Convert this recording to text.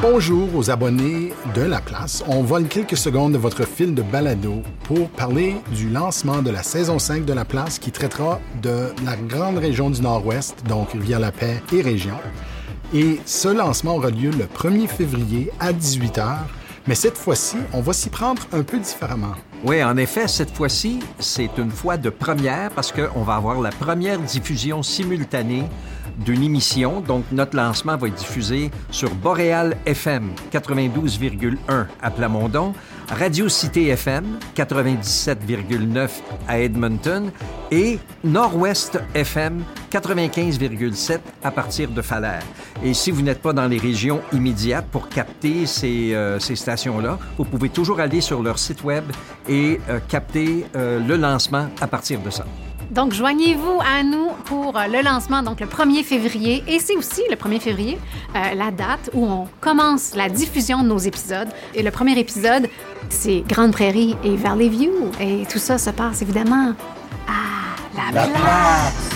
bonjour aux abonnés de La Place. On vole quelques secondes de votre fil de balado pour parler du lancement de la saison 5 de La Place qui traitera de la grande région du Nord-Ouest, donc Rivière-la-Paix et région. Et ce lancement aura lieu le 1er février à 18h. Mais cette fois-ci, on va s'y prendre un peu différemment. Oui, en effet, cette fois-ci, c'est une fois de première parce qu'on va avoir la première diffusion simultanée d'une émission. Donc, notre lancement va être diffusé sur Boréal FM 92,1 à Plamondon, Radio Cité FM 97,9 à Edmonton et Nord-Ouest FM 95,7 à partir de Falaire. Et si vous n'êtes pas dans les régions immédiates pour capter ces, euh, ces stations-là, vous pouvez toujours aller sur leur site web et euh, capter euh, le lancement à partir de ça. Donc, joignez-vous à nous pour euh, le lancement, donc le 1er février. Et c'est aussi le 1er février, euh, la date où on commence la diffusion de nos épisodes. Et le premier épisode, c'est Grande Prairie et Valley View. Et tout ça se passe évidemment à la, La place. place.